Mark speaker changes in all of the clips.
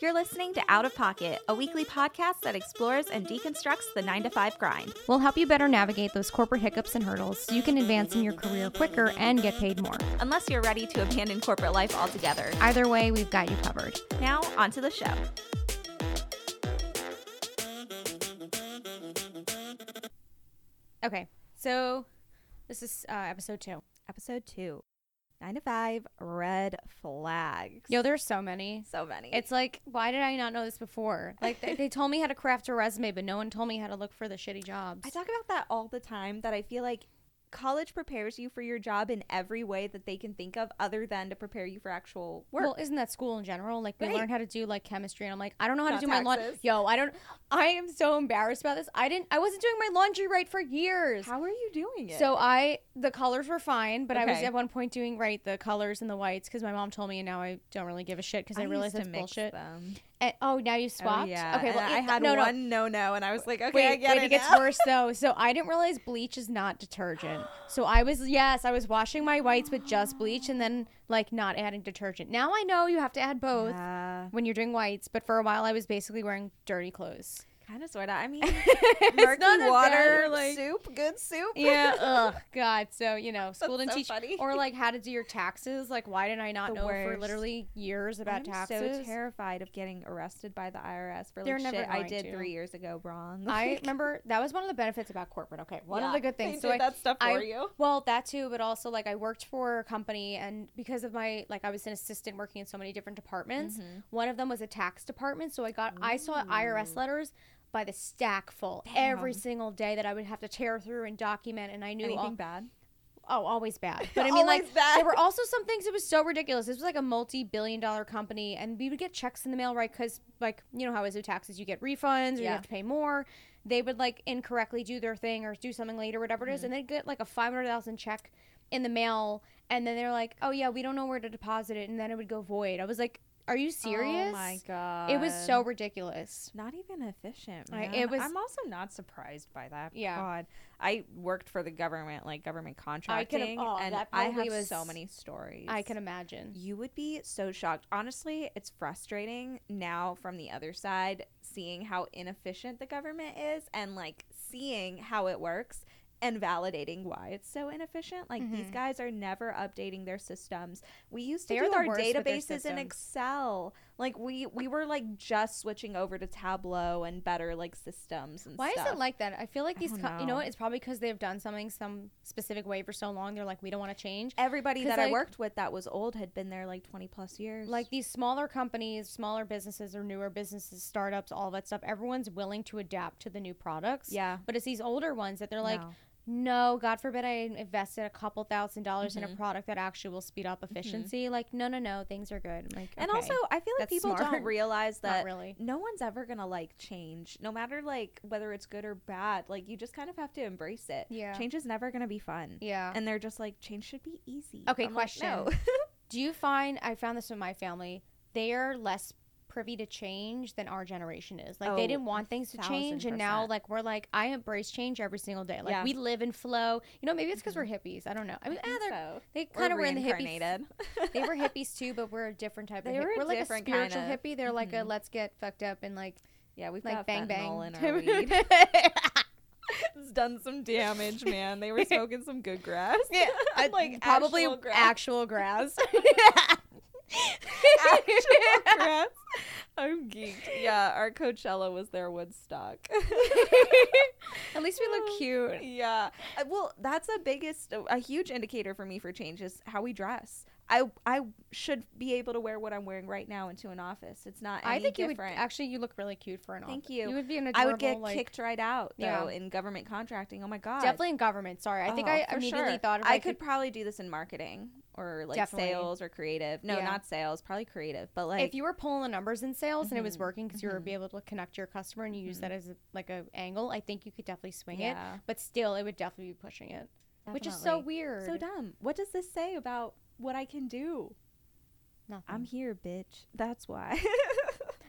Speaker 1: You're listening to Out of Pocket, a weekly podcast that explores and deconstructs the 9 to 5 grind.
Speaker 2: We'll help you better navigate those corporate hiccups and hurdles so you can advance in your career quicker and get paid more.
Speaker 1: Unless you're ready to abandon corporate life altogether.
Speaker 2: Either way, we've got you covered.
Speaker 1: Now, on to the show.
Speaker 2: Okay, so this is uh, episode two.
Speaker 1: Episode 2 9 to 5 red flags.
Speaker 2: Yo, there's so many.
Speaker 1: so many.
Speaker 2: It's like, why did I not know this before? Like, they, they told me how to craft a resume, but no one told me how to look for the shitty jobs.
Speaker 1: I talk about that all the time that I feel like college prepares you for your job in every way that they can think of other than to prepare you for actual work.
Speaker 2: Well, isn't that school in general? Like, we
Speaker 1: Right.
Speaker 2: learn how to do like chemistry, and I'm like, I don't know how
Speaker 1: Not
Speaker 2: to do my laundry. Yo, I don't. I am so embarrassed about this. I didn't. I wasn't doing my laundry right for years.
Speaker 1: How are you doing it?
Speaker 2: So I the colors were fine, but I was
Speaker 1: Okay.
Speaker 2: at one point doing right the colors and the whites because my mom told me, and now I don't really give a shit because I, realized that's bullshit.
Speaker 1: them.
Speaker 2: And, oh, now you
Speaker 1: Oh,
Speaker 2: swapped.
Speaker 1: yeah.
Speaker 2: Okay. Well,
Speaker 1: and I
Speaker 2: it-
Speaker 1: had
Speaker 2: no, no.
Speaker 1: one no no, and I was like, okay,
Speaker 2: Wait,
Speaker 1: I get
Speaker 2: wait,
Speaker 1: it.
Speaker 2: it gets
Speaker 1: now.
Speaker 2: worse though. So I didn't realize bleach is not detergent. So I was yes, I was washing my whites with just bleach and then like not adding detergent. Now I know you have to add both
Speaker 1: Yeah,
Speaker 2: when you're doing whites, but for a while I was basically wearing dirty clothes.
Speaker 1: Kind of sort of. I mean, murky water,
Speaker 2: bad, like-
Speaker 1: soup, good soup.
Speaker 2: Yeah. Ugh. God. So you know, school
Speaker 1: That's
Speaker 2: didn't
Speaker 1: so
Speaker 2: teach
Speaker 1: funny.
Speaker 2: or like how to do your taxes. Like why didn't I not
Speaker 1: The
Speaker 2: know for literally years about taxes?
Speaker 1: I'm
Speaker 2: taxes?
Speaker 1: so terrified of getting arrested by the IRS for like shit I did
Speaker 2: to.
Speaker 1: three years ago wrong.
Speaker 2: I remember that was one of the benefits about corporate. Okay, one of the good things. So
Speaker 1: did
Speaker 2: I,
Speaker 1: that stuff
Speaker 2: I-
Speaker 1: for you.
Speaker 2: Well, that too, but also like I worked for a company, and because of my like I was an assistant working in so many different departments.
Speaker 1: Mm-hmm.
Speaker 2: One of them was a tax department, so I got I saw IRS letters by the stack full every single day that I would have to tear through and document, and I knew
Speaker 1: Anything
Speaker 2: all,
Speaker 1: bad?
Speaker 2: oh always bad. But I mean like
Speaker 1: bad.
Speaker 2: there were also some things it was so ridiculous. This was like a multi-billion dollar company, and we would get checks in the mail, right? Because like you know how is with taxes, you get refunds or you have to pay more. They would like incorrectly do their thing or do something late or whatever
Speaker 1: Mm-hmm.
Speaker 2: it is, and they'd get like a five hundred thousand check in the mail, and then they're like, "Oh yeah, we don't know where to deposit it," and then it would go void. I was like, "Are you serious?"
Speaker 1: Oh my god!
Speaker 2: It was so ridiculous.
Speaker 1: not even efficient.
Speaker 2: I-
Speaker 1: Man.
Speaker 2: it was-
Speaker 1: I'm also not surprised by that.
Speaker 2: Yeah.
Speaker 1: God, I worked for the government, like government
Speaker 2: I could've-
Speaker 1: contracting,
Speaker 2: oh,
Speaker 1: and I have
Speaker 2: was-
Speaker 1: so many stories.
Speaker 2: I can imagine.
Speaker 1: You would be so shocked. Honestly, it's frustrating now from the other side, seeing how inefficient the government is, and like seeing how it works. And validating why it's so inefficient. Like these
Speaker 2: Mhm.
Speaker 1: guys are never updating their systems. We used to
Speaker 2: They
Speaker 1: do our databases in. Excel. Like we we were like just switching over to Tableau and better like systems and
Speaker 2: Why
Speaker 1: stuff.
Speaker 2: is it like that? I feel like these, you know, what? it's probably because they've done something some specific way for so long. They're like, we don't want to change.
Speaker 1: Everybody that I worked with that was old had been there like 20 plus years.
Speaker 2: Like these smaller companies, smaller businesses or newer businesses, startups, all that stuff. Everyone's willing to adapt to the new products.
Speaker 1: yeah.
Speaker 2: But it's these older ones that they're like,
Speaker 1: No.
Speaker 2: No, God forbid I invested a couple thousand dollars in a
Speaker 1: Mhm.
Speaker 2: product that actually will speed up efficiency. Like, no, no, no, things are good. Like,
Speaker 1: And
Speaker 2: okay,
Speaker 1: also, I feel like people
Speaker 2: smart.
Speaker 1: don't realize that
Speaker 2: really.
Speaker 1: no one's ever gonna like change, no matter like whether it's good or bad. Like you just kind of have to embrace it.
Speaker 2: Yeah.
Speaker 1: Change is never gonna be fun.
Speaker 2: Yeah.
Speaker 1: And they're just like, change should be easy.
Speaker 2: Okay,
Speaker 1: I'm like,
Speaker 2: question.
Speaker 1: no.
Speaker 2: Do you find I found this with my family? They are less privy to change than our generation is. Like
Speaker 1: Oh,
Speaker 2: they didn't want things to change, and now like we're like I embrace change every single day. Like
Speaker 1: Yeah.
Speaker 2: we live in flow. You know, maybe it's because we're hippies. I don't know. I mean,
Speaker 1: I
Speaker 2: eh,
Speaker 1: so.
Speaker 2: they kind of were in the hippie.
Speaker 1: reincarnated.
Speaker 2: They were hippies too, but we're a different type
Speaker 1: They
Speaker 2: of.
Speaker 1: were a
Speaker 2: we're like a
Speaker 1: different
Speaker 2: spiritual
Speaker 1: kinda-
Speaker 2: hippie. They're like a
Speaker 1: Mhm.
Speaker 2: let's get fucked up and like
Speaker 1: yeah, we've
Speaker 2: like
Speaker 1: got
Speaker 2: bang bang.
Speaker 1: in our weed. it's done some damage, man. They were smoking some good grass.
Speaker 2: Yeah,
Speaker 1: like
Speaker 2: probably
Speaker 1: actual grass.
Speaker 2: actual grass.
Speaker 1: I'm geeked. Yeah, our Coachella was their Woodstock.
Speaker 2: At least we look cute.
Speaker 1: yeah. Uh, Well, that's a biggest, a huge indicator for me for change is how we dress. I I should be able to wear what I'm wearing right now into an office. It's not. Any
Speaker 2: I think you
Speaker 1: different.
Speaker 2: would actually. You look really cute for an
Speaker 1: Thank
Speaker 2: office.
Speaker 1: Thank you.
Speaker 2: You would be an
Speaker 1: I would get
Speaker 2: like,
Speaker 1: kicked right out though
Speaker 2: Yeah.
Speaker 1: in government contracting. Oh my god.
Speaker 2: Definitely in government. Sorry, I think
Speaker 1: Oh,
Speaker 2: I immediately
Speaker 1: sure.
Speaker 2: thought of
Speaker 1: I
Speaker 2: like,
Speaker 1: could probably do this in marketing or like
Speaker 2: Definitely.
Speaker 1: sales or creative. No,
Speaker 2: Yeah.
Speaker 1: not sales. Probably creative. But like
Speaker 2: if you were pulling the numbers in sales and it was
Speaker 1: Mhm,
Speaker 2: working because you were
Speaker 1: mhm.
Speaker 2: be able to connect your customer and you use that as a, like a angle, I think you could definitely swing it. But still, it would definitely be pushing it, which is so weird.
Speaker 1: So dumb. What does this say about what I can do?
Speaker 2: Nothing.
Speaker 1: I'm here, bitch. That's why.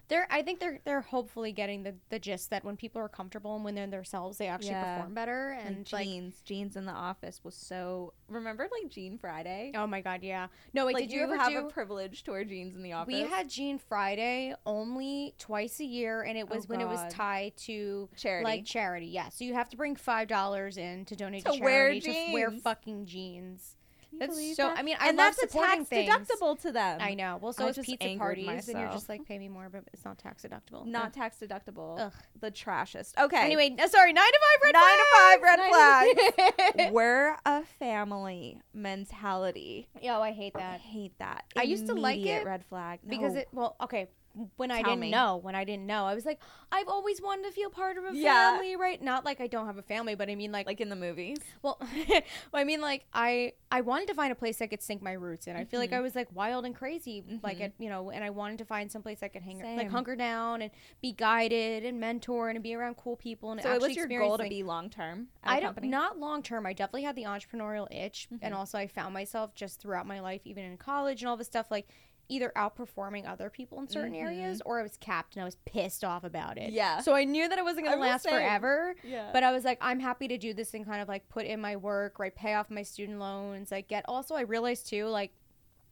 Speaker 2: They're I think they're they're hopefully getting the, the gist that when people are comfortable and when they're themselves, they actually
Speaker 1: Yeah.
Speaker 2: perform better. And
Speaker 1: And
Speaker 2: like,
Speaker 1: jeans, jeans in the office was so. Remember, like Jean Friday.
Speaker 2: oh my god, yeah. No, wait,
Speaker 1: like,
Speaker 2: did you ever
Speaker 1: have
Speaker 2: do?
Speaker 1: a privilege to wear jeans in the office?
Speaker 2: we had Jean Friday only twice a year, and it oh was
Speaker 1: Oh,
Speaker 2: when it was tied to
Speaker 1: charity.
Speaker 2: like charity. Yeah, so you have to bring five dollars in to donate to,
Speaker 1: To wear
Speaker 2: charity to wear fucking jeans.
Speaker 1: Can
Speaker 2: That's so.
Speaker 1: that?
Speaker 2: I mean, I
Speaker 1: and
Speaker 2: love
Speaker 1: that's a
Speaker 2: supporting
Speaker 1: tax
Speaker 2: things.
Speaker 1: deductible to them.
Speaker 2: I know. Well, so
Speaker 1: I just
Speaker 2: pizza parties, and you're just like, pay me more, but it's not tax deductible.
Speaker 1: Not
Speaker 2: Ugh.
Speaker 1: tax deductible.
Speaker 2: Ugh.
Speaker 1: The trashest. Okay.
Speaker 2: Anyway, uh, sorry, nine to five red
Speaker 1: Nine to five red
Speaker 2: flags. flags.
Speaker 1: we're a family mentality.
Speaker 2: Yo, I hate that.
Speaker 1: I hate that.
Speaker 2: I used to like it
Speaker 1: Red flag.
Speaker 2: because it. Well, okay. When I
Speaker 1: Tell
Speaker 2: didn't
Speaker 1: me.
Speaker 2: know, when I didn't know, I was like, I've always wanted to feel part of a
Speaker 1: Yeah.
Speaker 2: family, right? Not like I don't have a family, but I mean like,
Speaker 1: like in the movies.
Speaker 2: well, well, I mean like I I wanted to find a place I could sink my roots in. I feel like. I was like wild and crazy, like
Speaker 1: Mhm.
Speaker 2: it, you know, and I wanted to find some place I could hang, like
Speaker 1: Same.
Speaker 2: hunker down and be guided and mentor and be around cool people and
Speaker 1: So it
Speaker 2: actually
Speaker 1: was your
Speaker 2: experience
Speaker 1: goal to be long term at
Speaker 2: I don't not long term. I definitely had the entrepreneurial itch, and
Speaker 1: Mhm.
Speaker 2: also I found myself just throughout my life, even in college and all this stuff, like either outperforming other people in certain
Speaker 1: Mhm.
Speaker 2: areas, or I was capped and I was pissed off about it.
Speaker 1: Yeah.
Speaker 2: So I knew that it wasn't gonna
Speaker 1: was
Speaker 2: last forever.
Speaker 1: yeah.
Speaker 2: But I was like, I'm happy to do this and kind of like put in my work, right? Pay off my student loans, like get. Also, I realized too, like,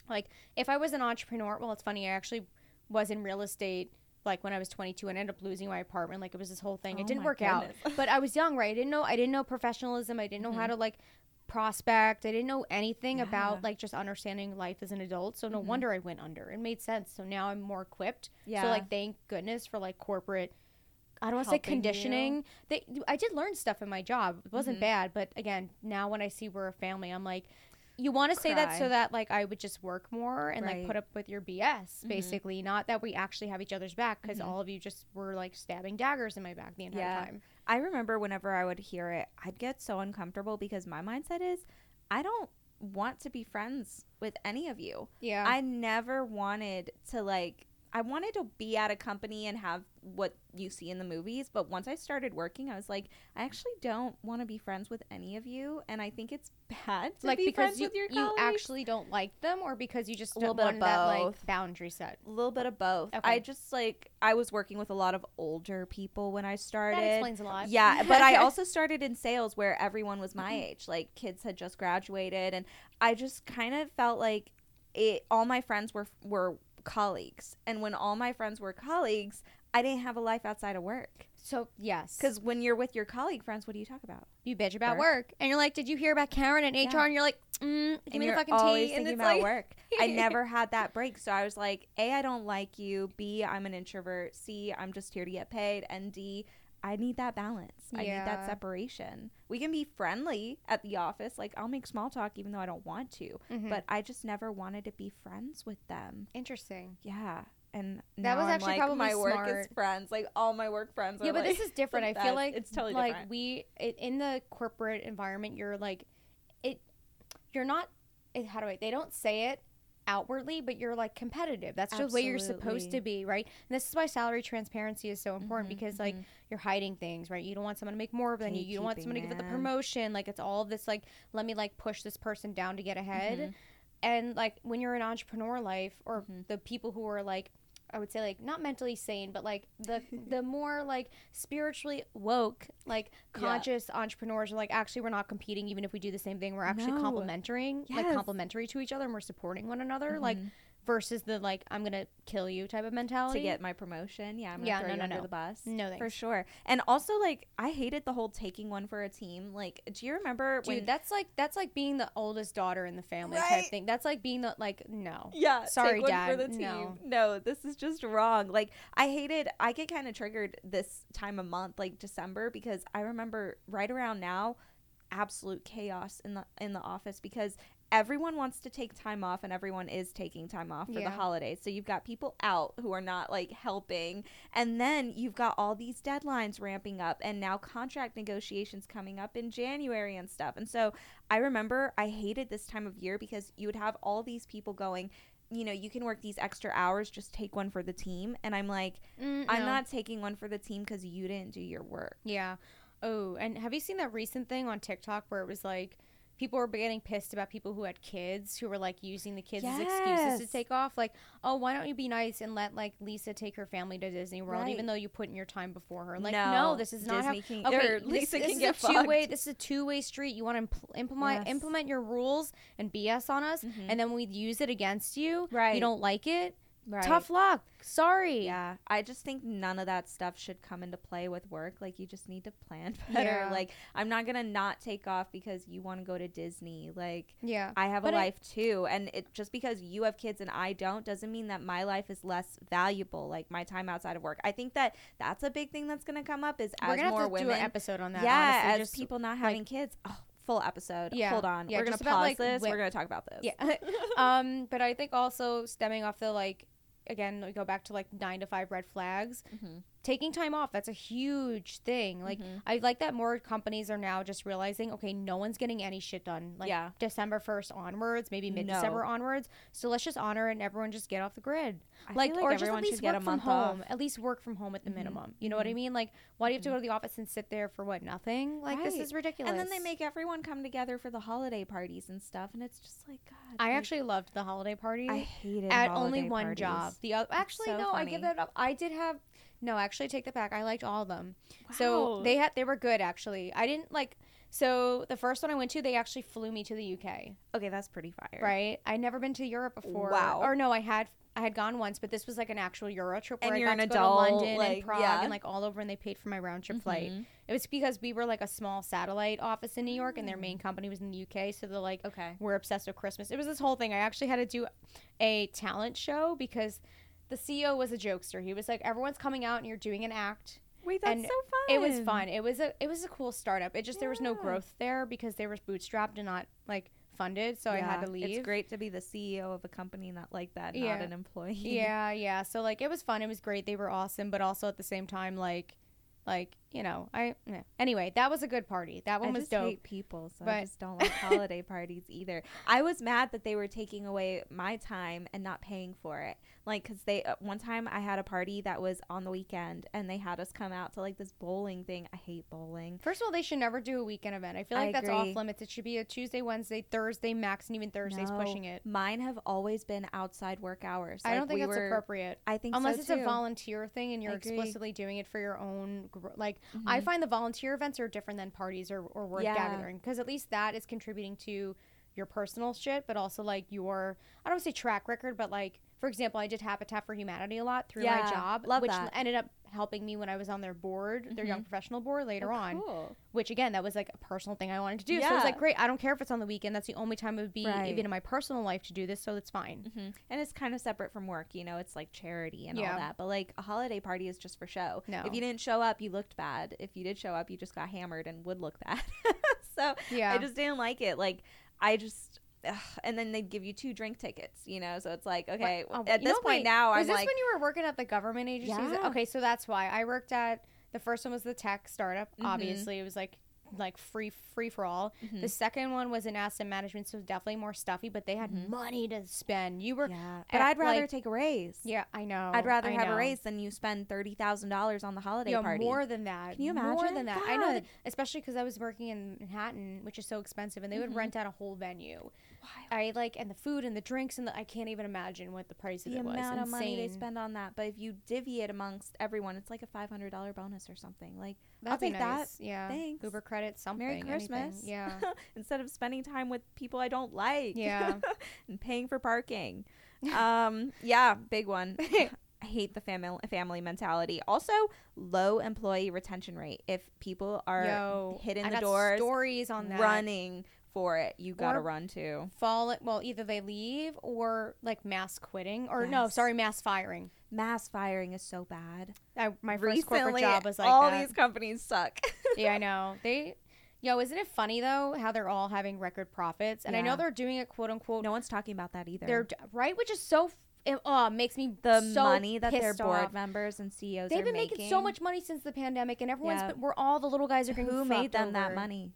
Speaker 2: like if I was an entrepreneur, well, it's funny. I actually was in real estate. Like when I was 22 and ended up losing my apartment, like it was this whole thing.
Speaker 1: Oh
Speaker 2: it didn't work out, but I was young, right? I didn't know. I didn't know professionalism. I didn't know how
Speaker 1: Mhm.
Speaker 2: to like prospect. I didn't know anything
Speaker 1: Yeah.
Speaker 2: about like just understanding life as an adult. So no
Speaker 1: Mhm.
Speaker 2: wonder I went under. It made sense. So now I'm more equipped.
Speaker 1: yeah.
Speaker 2: So like thank goodness for like corporate I don't want to say
Speaker 1: you.
Speaker 2: conditioning. They I did learn stuff in my job. It wasn't
Speaker 1: Mhm.
Speaker 2: bad, but again, now when I see we're a family, I'm like you want to say that so that like I would just work more and like put up with your BS
Speaker 1: Mhm.
Speaker 2: basically, not that we actually have each other's back because
Speaker 1: Mhm.
Speaker 2: all of you just were like stabbing daggers in my back the entire
Speaker 1: Yeah.
Speaker 2: time.
Speaker 1: I remember whenever I would hear it, I'd get so uncomfortable because my mindset is I don't want to be friends with any of you.
Speaker 2: Yeah.
Speaker 1: I never wanted to like I wanted to be at a company and have what you see in the movies, but once I started working, I was like, I actually don't want to be friends with any of you, and I think it's bad to
Speaker 2: like
Speaker 1: be
Speaker 2: because
Speaker 1: friends
Speaker 2: you,
Speaker 1: with your
Speaker 2: you
Speaker 1: colleagues.
Speaker 2: actually don't like them or because you just
Speaker 1: A little
Speaker 2: don't
Speaker 1: bit of
Speaker 2: want that like
Speaker 1: both.
Speaker 2: boundary set.
Speaker 1: a little bit of both.
Speaker 2: Okay.
Speaker 1: I just like I was working with a lot of older people when I started.
Speaker 2: That explains a lot.
Speaker 1: Yeah, but I also started in sales where everyone was my mm-hmm. age. Like kids had just graduated and I just kind of felt like it all my friends were were colleagues. And when all my friends were colleagues, I didn't have a life outside of work.
Speaker 2: So yes,
Speaker 1: Cuz when you're with your colleague friends, what do you talk about?
Speaker 2: you bitch about
Speaker 1: Work.
Speaker 2: work. and you're like, did you hear about Karen and HR?
Speaker 1: Yeah.
Speaker 2: And you're like, mm, give
Speaker 1: and
Speaker 2: me the fucking
Speaker 1: always
Speaker 2: tea. And it's
Speaker 1: about
Speaker 2: like,
Speaker 1: work. I never had that break. So I was like, A, I don't like you. B, I'm an introvert. C, I'm just here to get paid. And D, I need that balance. I need that separation. We can be friendly at the office. Like I'll make small talk even though I don't want to.
Speaker 2: Mhm.
Speaker 1: But I just never wanted to be friends with them.
Speaker 2: interesting.
Speaker 1: Yeah. And
Speaker 2: That
Speaker 1: now
Speaker 2: was
Speaker 1: I'm
Speaker 2: actually
Speaker 1: like,
Speaker 2: probably
Speaker 1: my work is friends. Like all my work friends.
Speaker 2: Yeah, but
Speaker 1: like,
Speaker 2: this is different. I feel like
Speaker 1: it's totally different.
Speaker 2: like
Speaker 1: different.
Speaker 2: we it, in the corporate environment, you're like, it. You're not. It, how do I? They don't say it outwardly, but you're like competitive. That's just the way you're supposed to be, right? And this is why salary transparency is so important
Speaker 1: Mhm,
Speaker 2: because like
Speaker 1: mhm.
Speaker 2: you're hiding things, right? You don't want someone to make more than you. You don't want someone to get the promotion. Like it's all this like let me like push this person down to get ahead.
Speaker 1: Mhm.
Speaker 2: And like when you're in entrepreneur life or
Speaker 1: Mhm.
Speaker 2: the people who are like I would say like not mentally sane, but like the the more like spiritually woke, like
Speaker 1: Yeah.
Speaker 2: conscious entrepreneurs are like actually we're not competing even if we do the same thing. We're actually
Speaker 1: No.
Speaker 2: complementing, like complementary to each other and we're supporting one another. Like
Speaker 1: Mhm.
Speaker 2: Versus the like I'm gonna kill you type of mentality.
Speaker 1: to get my promotion. Yeah, I'm gonna
Speaker 2: Yeah,
Speaker 1: throw
Speaker 2: no,
Speaker 1: you
Speaker 2: no,
Speaker 1: under
Speaker 2: no.
Speaker 1: the bus.
Speaker 2: No
Speaker 1: for sure. And also, like, I hated the whole taking one for a team. Like, do you remember
Speaker 2: Dude,
Speaker 1: when?
Speaker 2: that's like that's like being the oldest daughter in the family type thing. That's like being the like no.
Speaker 1: yeah,
Speaker 2: Sorry, Dad,
Speaker 1: for the team.
Speaker 2: no.
Speaker 1: No. this is just wrong. Like, I hated. I get kind of triggered this time of month, like December, because I remember right around now, absolute chaos in the in the office because everyone wants to take time off and everyone is taking time off for
Speaker 2: Yeah.
Speaker 1: the holidays. So you've got people out who are not like helping and then you've got all these deadlines ramping up and now contract negotiations coming up in January and stuff. And so I remember I hated this time of year because you would have all these people going you know, you can work these extra hours, just take one for the team. And I'm like,
Speaker 2: Mm,
Speaker 1: I'm
Speaker 2: no.
Speaker 1: not taking one for the team because you didn't do your work.
Speaker 2: Yeah. Oh, and have you seen that recent thing on TikTok where it was like people were getting pissed about people who had kids who were like using the kids as excuses to take off. Like, oh, why don't you be nice and let like Lisa take her family to Disney World,
Speaker 1: Right.
Speaker 2: even though you put in your time before her? Like,
Speaker 1: No,
Speaker 2: no, this is not how.
Speaker 1: Disney can-
Speaker 2: Okay,
Speaker 1: or
Speaker 2: this,
Speaker 1: Lisa
Speaker 2: this
Speaker 1: can
Speaker 2: is
Speaker 1: get
Speaker 2: a two way. This is a two way street. You want to impl- implement
Speaker 1: Yes.
Speaker 2: implement your rules and BS on us,
Speaker 1: Mhm.
Speaker 2: and then we use it against you.
Speaker 1: Right.
Speaker 2: You don't like it.
Speaker 1: Right.
Speaker 2: Tough luck. Sorry.
Speaker 1: Yeah, I just think none of that stuff should come into play with work. Like, you just need to plan better.
Speaker 2: Yeah.
Speaker 1: Like, I'm not gonna not take off because you want to go to Disney. Like,
Speaker 2: Yeah.
Speaker 1: I have
Speaker 2: But
Speaker 1: a
Speaker 2: I-
Speaker 1: life too, and it just because you have kids and I don't doesn't mean that my life is less valuable. Like my time outside of work. I think that that's a big thing that's gonna come up is
Speaker 2: We're
Speaker 1: as more
Speaker 2: to
Speaker 1: women,
Speaker 2: do an episode on that.
Speaker 1: yeah,
Speaker 2: honestly,
Speaker 1: as
Speaker 2: just-
Speaker 1: people not having kids. Oh, full episode.
Speaker 2: Yeah.
Speaker 1: Hold on,
Speaker 2: Yeah,
Speaker 1: we're gonna pause
Speaker 2: about, like,
Speaker 1: this.
Speaker 2: wi-
Speaker 1: we're gonna talk about this.
Speaker 2: Yeah. um, but I think also stemming off the like again, we go back to like nine to five red flags.
Speaker 1: Mhm.
Speaker 2: Taking time off, that's a huge thing. Like
Speaker 1: Mhm.
Speaker 2: I like that more companies are now just realizing, okay, no one's getting any shit done. Like
Speaker 1: Yeah.
Speaker 2: December first onwards, maybe mid December
Speaker 1: No.
Speaker 2: onwards. So let's just honor it and everyone just get off the grid.
Speaker 1: I
Speaker 2: like,
Speaker 1: feel
Speaker 2: or
Speaker 1: everyone
Speaker 2: just at least
Speaker 1: get
Speaker 2: work
Speaker 1: a
Speaker 2: from home.
Speaker 1: off.
Speaker 2: At least work from home at the
Speaker 1: Mhm.
Speaker 2: minimum. You know what I mean? Like why do you have to go to the office and sit there for what, nothing? Like this is ridiculous.
Speaker 1: And then they make everyone come together for the holiday parties and stuff, and it's just like God.
Speaker 2: I
Speaker 1: like,
Speaker 2: actually loved the holiday party.
Speaker 1: I hated it.
Speaker 2: at only one
Speaker 1: parties.
Speaker 2: job. The other, actually,
Speaker 1: so
Speaker 2: no, I give that up. I did have no. Actually, take the back. I liked all of them. So they had they were good. Actually, I didn't like. So the first one I went to, they actually flew me to the UK.
Speaker 1: okay, that's pretty fire.
Speaker 2: Right? I'd never been to Europe before.
Speaker 1: Wow.
Speaker 2: Or no, I had. I had gone once, but this was like an actual Euro trip where
Speaker 1: And
Speaker 2: I
Speaker 1: you're
Speaker 2: got
Speaker 1: an
Speaker 2: to
Speaker 1: adult,
Speaker 2: go to London
Speaker 1: like,
Speaker 2: and Prague
Speaker 1: yeah.
Speaker 2: and like all over, and they paid for my round trip flight.
Speaker 1: Mhm.
Speaker 2: It was because we were like a small satellite office in New York, and their
Speaker 1: Mm.
Speaker 2: main company was in the UK. So they're like,
Speaker 1: Okay.
Speaker 2: we're obsessed with Christmas. It was this whole thing. I actually had to do a talent show because the CEO was a jokester. He was like, everyone's coming out and you're doing an act.
Speaker 1: Wait, that's
Speaker 2: And
Speaker 1: so fun.
Speaker 2: It was fun. It was a it was a cool startup. It just there was no growth there because they were bootstrapped and not like funded. So I had to leave.
Speaker 1: It's great to be the CEO of a company not like that,
Speaker 2: Yeah.
Speaker 1: not an employee.
Speaker 2: Yeah, yeah. So like it was fun. It was great. They were awesome, but also at the same time like like you know I yeah. anyway that was a good party. That one
Speaker 1: I
Speaker 2: was
Speaker 1: just
Speaker 2: dope.
Speaker 1: hate people, so I just don't like holiday parties either. I was mad that they were taking away my time and not paying for it. Like, cause they uh, one time I had a party that was on the weekend, and they had us come out to like this bowling thing. I hate bowling.
Speaker 2: First of all, they should never do a weekend event. I feel
Speaker 1: I
Speaker 2: like that's
Speaker 1: agree.
Speaker 2: off limits. It should be a Tuesday, Wednesday, Thursday max, and even Thursday's
Speaker 1: No,
Speaker 2: pushing it.
Speaker 1: Mine have always been outside work hours.
Speaker 2: I
Speaker 1: Like,
Speaker 2: don't think
Speaker 1: we
Speaker 2: that's
Speaker 1: were-
Speaker 2: appropriate.
Speaker 1: I think
Speaker 2: Unless
Speaker 1: so
Speaker 2: it's
Speaker 1: too.
Speaker 2: a volunteer thing and you're explicitly doing it for your own. Gr- like, I
Speaker 1: Mhm.
Speaker 2: find the volunteer events are different than parties or, or work
Speaker 1: Yeah.
Speaker 2: gathering because at least that is contributing to your personal shit, but also like your, I don't want to say track record, but like, for example, I did Habitat for Humanity a lot through
Speaker 1: Yeah,
Speaker 2: my job,
Speaker 1: love
Speaker 2: which
Speaker 1: that.
Speaker 2: ended up helping me when I was on their board, their young
Speaker 1: Mhm.
Speaker 2: professional board later
Speaker 1: Oh,
Speaker 2: on.
Speaker 1: cool.
Speaker 2: which again that was like a personal thing i wanted to do so it was like great i don't care if it's on the weekend that's the only time it would be
Speaker 1: Right.
Speaker 2: even in my personal life to do this so it's fine
Speaker 1: hmm And it's kind of separate from work, you know. It's like charity and
Speaker 2: Yeah.
Speaker 1: all that. But like a holiday party is just for show.
Speaker 2: No.
Speaker 1: If you didn't show up, you looked bad. If you did show up, you just got hammered and would look bad. so
Speaker 2: yeah
Speaker 1: I just didn't like it. Like I just. Ugh. And then they'd give you two drink tickets, you know. So it's like, okay,
Speaker 2: Oh,
Speaker 1: at this
Speaker 2: know,
Speaker 1: point
Speaker 2: wait,
Speaker 1: now,
Speaker 2: was
Speaker 1: I'm
Speaker 2: this
Speaker 1: like,
Speaker 2: when you were working at the government agencies
Speaker 1: Yeah.
Speaker 2: okay so that's why i worked at the first one was the tech startup
Speaker 1: Mhm.
Speaker 2: obviously it was like like free free for all
Speaker 1: Mhm.
Speaker 2: the second one was in asset management so definitely more stuffy but they had
Speaker 1: Mhm.
Speaker 2: money to spend you were
Speaker 1: yeah. But
Speaker 2: at,
Speaker 1: I'd rather
Speaker 2: like-
Speaker 1: take a raise.
Speaker 2: yeah i know
Speaker 1: I'd rather
Speaker 2: I
Speaker 1: have
Speaker 2: know.
Speaker 1: a raise than you spend thirty thousand dollars on the holiday
Speaker 2: yeah,
Speaker 1: party.
Speaker 2: more than that.
Speaker 1: Can you imagine?
Speaker 2: More than that. I know, that, especially because I was working in Manhattan, which is so expensive, and they would
Speaker 1: Mhm.
Speaker 2: rent out a whole venue.
Speaker 1: Wild.
Speaker 2: I like, and the food and the drinks, and the, I can't even imagine what the price of
Speaker 1: the
Speaker 2: it was.
Speaker 1: amount of money they spend on that. But if you divvy it amongst everyone, it's like a five hundred dollar bonus or something. Like
Speaker 2: That'd be
Speaker 1: take that.
Speaker 2: Yeah.
Speaker 1: Thanks.
Speaker 2: Uber credit, something.
Speaker 1: Merry
Speaker 2: anything.
Speaker 1: Christmas.
Speaker 2: Yeah.
Speaker 1: instead of spending time with people I don't like.
Speaker 2: Yeah.
Speaker 1: and paying for parking. Um, yeah, big one. I hate the family family mentality. Also, low employee retention rate. If people are
Speaker 2: Yo,
Speaker 1: hitting
Speaker 2: I
Speaker 1: the doors,
Speaker 2: stories on that.
Speaker 1: running for it, you gotta run too.
Speaker 2: Fall. Well, either they leave or like mass quitting, or no,
Speaker 1: Yes.
Speaker 2: sorry, mass firing.
Speaker 1: Mass firing is so bad.
Speaker 2: I, my first corporate job was like
Speaker 1: all
Speaker 2: that.
Speaker 1: these companies suck.
Speaker 2: yeah, I know. They, yo, isn't it funny though how they're all having record profits? And I know
Speaker 1: Yeah.
Speaker 2: they're doing it quote unquote.
Speaker 1: no one's talking about that either.
Speaker 2: they're d- right, which is so. f- It uh, makes me
Speaker 1: the
Speaker 2: so
Speaker 1: money that their
Speaker 2: pissed
Speaker 1: board
Speaker 2: off.
Speaker 1: members and CEOs
Speaker 2: They've
Speaker 1: are
Speaker 2: been making. so much money since the pandemic, and everyone's
Speaker 1: Yeah.
Speaker 2: been, we're all the little guys are getting.
Speaker 1: Who made
Speaker 2: fucked
Speaker 1: them that
Speaker 2: over.
Speaker 1: money?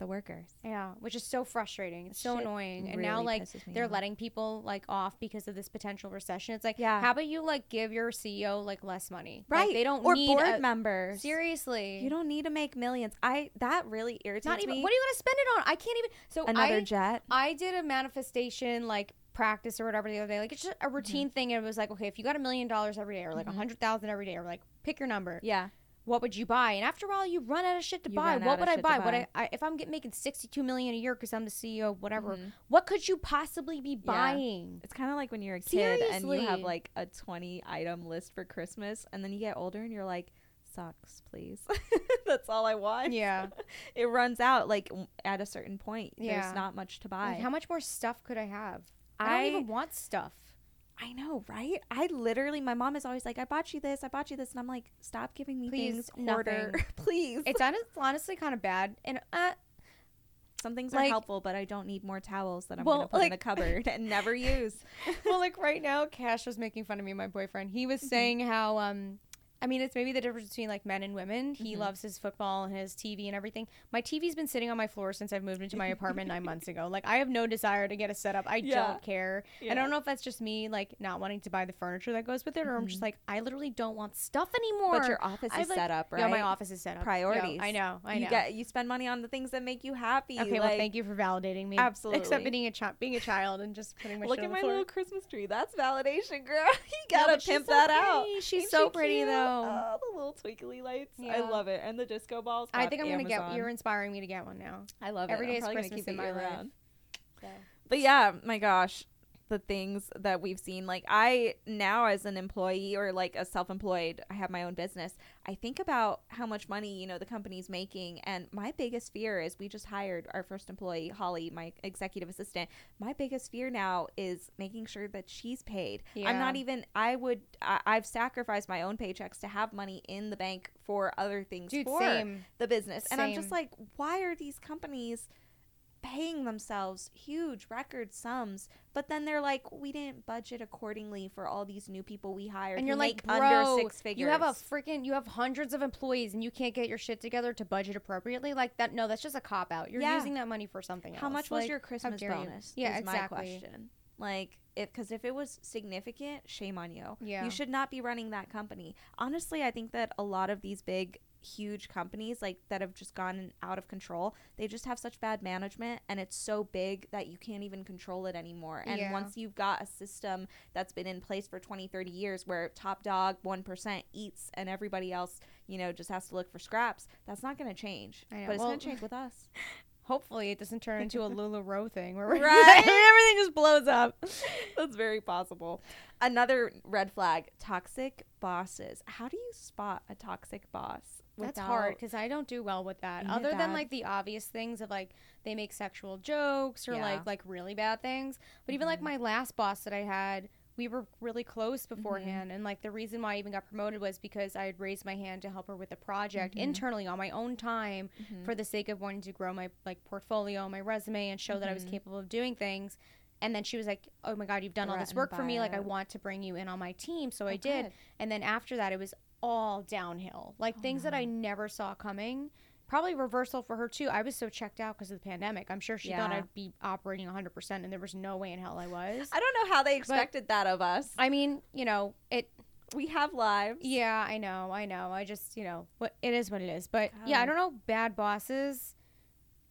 Speaker 1: The workers.
Speaker 2: Yeah, which is so frustrating. It's so
Speaker 1: Shit
Speaker 2: annoying. And now like they're
Speaker 1: off.
Speaker 2: letting people like off because of this potential recession. It's like,
Speaker 1: Yeah.
Speaker 2: how about you like give your CEO like less money?
Speaker 1: Right.
Speaker 2: Like, they don't
Speaker 1: or
Speaker 2: need
Speaker 1: board
Speaker 2: a-
Speaker 1: members.
Speaker 2: Seriously.
Speaker 1: You don't need to make millions. I that really irritates
Speaker 2: not even
Speaker 1: me.
Speaker 2: what are you gonna spend it on? I can't even so
Speaker 1: Another
Speaker 2: I
Speaker 1: jet.
Speaker 2: I did a manifestation like practice or whatever the other day. Like it's just a routine
Speaker 1: Mm-hmm.
Speaker 2: thing and it was like, okay, if you got a million dollars every day or like a hundred thousand every day or like pick your number.
Speaker 1: Yeah.
Speaker 2: What would you buy? And after all, you run out of shit to
Speaker 1: You
Speaker 2: buy. What would I
Speaker 1: to
Speaker 2: buy? What I. I if I'm get, making sixty two million a year because I'm the CEO, whatever.
Speaker 1: Mhm.
Speaker 2: What could you possibly be buying?
Speaker 1: It's kind of like when you're a kid and you have like a 20 item list for Christmas and then you get older and you're like socks, please. That's all I want.
Speaker 2: Yeah.
Speaker 1: It runs out like at a certain point.
Speaker 2: Yeah.
Speaker 1: There's not much to buy.
Speaker 2: Like, how much more stuff could I have? I,
Speaker 1: I-
Speaker 2: don't even want stuff.
Speaker 1: I know, right? I literally, my mom is always like, I bought you this, I bought you this. And I'm like, stop giving me
Speaker 2: Please,
Speaker 1: things,
Speaker 2: nothing.
Speaker 1: Please.
Speaker 2: It's honestly kind of bad. And uh,
Speaker 1: Some things are helpful, but I don't need more towels that I'm
Speaker 2: Well,
Speaker 1: going to put in
Speaker 2: the
Speaker 1: cupboard and never use.
Speaker 2: well, like right now, Cash was making fun of me, my boyfriend. He
Speaker 1: Mm-hmm.
Speaker 2: was saying how, um, I mean, it's maybe the difference between like men and women. He
Speaker 1: Mhm.
Speaker 2: loves his football and his TV and everything. My TV's been sitting on my floor since I've moved into my apartment nine months ago. Like, I have no desire to get a setup. I
Speaker 1: Yeah.
Speaker 2: don't care. I don't know if that's just me, like, not wanting to buy the furniture that goes with it, or I'm just like, I literally don't want stuff anymore.
Speaker 1: But your office
Speaker 2: I've,
Speaker 1: is
Speaker 2: like-
Speaker 1: set up, right?
Speaker 2: Yeah, my office is set up. Yeah,
Speaker 1: Priorities.
Speaker 2: I know. I
Speaker 1: you
Speaker 2: know.
Speaker 1: get you spend money on the things that make you happy.
Speaker 2: okay, well, thank you for validating me.
Speaker 1: Absolutely.
Speaker 2: Except being a child, being a child, and just putting my
Speaker 1: Look
Speaker 2: shit
Speaker 1: at my
Speaker 2: floor.
Speaker 1: little Christmas tree. That's validation, girl. you gotta pimp
Speaker 2: so
Speaker 1: that out.
Speaker 2: She's
Speaker 1: Ain't
Speaker 2: so
Speaker 1: she
Speaker 2: pretty,
Speaker 1: cute?
Speaker 2: though.
Speaker 1: Oh. oh, the little twinkly lights. I love it. And the disco balls.
Speaker 2: I think I'm gonna get. You're inspiring me to get one now.
Speaker 1: I love
Speaker 2: every
Speaker 1: it.
Speaker 2: day
Speaker 1: I'm
Speaker 2: is Christmas
Speaker 1: keep
Speaker 2: in my life. So.
Speaker 1: But yeah, my gosh, the things that we've seen. Like I now as an employee or like a self-employed, I have my own business. I think about how much money, you know, the company's making and my biggest fear is we just hired our first employee, Holly, my executive assistant. My biggest fear now is making sure that she's paid. I'm not even I would I, I've sacrificed my own paychecks to have money in the bank for other things
Speaker 2: Dude,
Speaker 1: for
Speaker 2: same.
Speaker 1: the business. And I'm just like, why are these companies paying themselves huge record sums, but then they're like, we didn't budget accordingly for all these new people we hired.
Speaker 2: And you're like, bro,
Speaker 1: under six figures.
Speaker 2: you have a freaking, you have hundreds of employees, and you can't get your shit together to budget appropriately. Like that, no, that's just a cop out. You're
Speaker 1: Yeah.
Speaker 2: using that money for something else.
Speaker 1: How much was your Christmas
Speaker 2: dare you.
Speaker 1: bonus?
Speaker 2: Yeah, exactly.
Speaker 1: my question. Like, if because if it was significant, shame on you.
Speaker 2: Yeah.
Speaker 1: you should not be running that company. Honestly, I think that a lot of these big, huge companies like that have just gone out of control, they just have such bad management, and it's so big that you can't even control it anymore. And
Speaker 2: Yeah.
Speaker 1: once you've got a system that's been in place for 20, 30 years, where top dog one percent eats and everybody else, you know, just has to look for scraps, that's not going to change.
Speaker 2: I know.
Speaker 1: But it's
Speaker 2: Well-
Speaker 1: going to change with us.
Speaker 2: Hopefully, it doesn't turn into a LuLaRoe thing where
Speaker 1: Right?
Speaker 2: everything just blows up.
Speaker 1: That's very possible. Another red flag: toxic bosses. How do you spot a toxic boss?
Speaker 2: That's hard because I don't do well with that.
Speaker 1: It
Speaker 2: Other than like the obvious things of like they make sexual jokes or
Speaker 1: Yeah.
Speaker 2: like like really bad things. But even like
Speaker 1: Mhm.
Speaker 2: my last boss that I had, we were really close
Speaker 1: Mm-hmm.
Speaker 2: beforehand. And like the reason why I even got promoted was because I had raised my hand to help her with a project
Speaker 1: Mhm.
Speaker 2: internally on my own time
Speaker 1: Mhm.
Speaker 2: for the sake of wanting to grow my like portfolio, my resume, and show that I was
Speaker 1: Mhm.
Speaker 2: capable of doing things. And then she was like, "Oh my God, you've done all this work for me. Like I want to bring you in on my team." So
Speaker 1: Oh,
Speaker 2: I did.
Speaker 1: good.
Speaker 2: And then after that, it was all downhill. Like
Speaker 1: Oh,
Speaker 2: things that I never saw coming. Probably reversal for her too. I was so checked out because of the pandemic. I'm sure she thought I'd be operating 100%, and there was no way in hell I was.
Speaker 1: I don't know how they expected that of us.
Speaker 2: I mean, you know, it.
Speaker 1: we have lives.
Speaker 2: Yeah, I know, I know. I just, you know, what it is what it is. But yeah, I don't know. Bad bosses.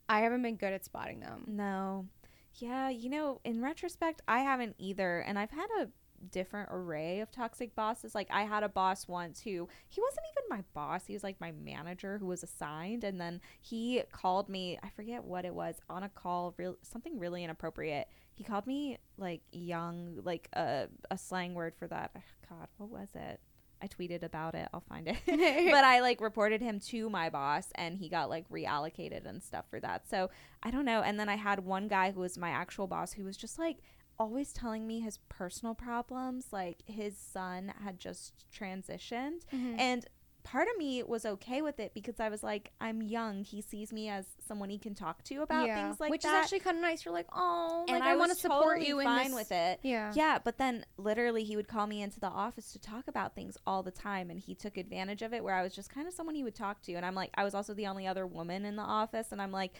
Speaker 2: I haven't been good at spotting them.
Speaker 1: No. Yeah, you know, in retrospect, I haven't either. And I've had a different array of toxic bosses. Like, I had a boss once who, he wasn't even my boss. He was like my manager who was assigned. And then he called me, I forget what it was, on a call, real something really inappropriate. He called me like young, like a, a slang word for that. God, what was it? I tweeted about it. I'll find it. but I like reported him to my boss and he got like reallocated and stuff for that. So I don't know. And then I had one guy who was my actual boss who was just like always telling me his personal problems. Like his son had just transitioned.
Speaker 2: Mhm.
Speaker 1: And part of me was okay with it because I was like, I'm young. He sees me as someone he can talk to about
Speaker 2: Yeah,
Speaker 1: things like that.
Speaker 2: which is actually kind of nice. You're like, oh,
Speaker 1: and
Speaker 2: like, I, want to support
Speaker 1: totally
Speaker 2: you. in
Speaker 1: fine
Speaker 2: this-
Speaker 1: with it.
Speaker 2: Yeah.
Speaker 1: Yeah, but then literally he would call me into the office to talk about things all the time and he took advantage of it where I was just kind of someone he would talk to and I'm like I was also the only other woman in the office and I'm like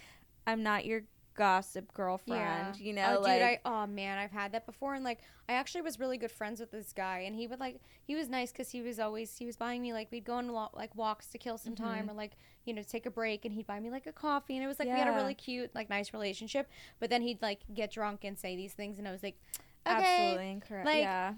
Speaker 1: I'm not your gossip girlfriend. You know,
Speaker 2: oh,
Speaker 1: like
Speaker 2: dude, I oh man, I've had that before, and like I actually was really good friends with this guy, and he would like he was nice because he was always he was buying me like we'd go on like walks to kill some time
Speaker 1: Mhm.
Speaker 2: or like you know take a break, and he'd buy me like a coffee, and it was like we had a really cute like nice relationship. But then he'd like get drunk and say these things, and I was like, okay,
Speaker 1: absolutely incorrect.
Speaker 2: like,
Speaker 1: yeah.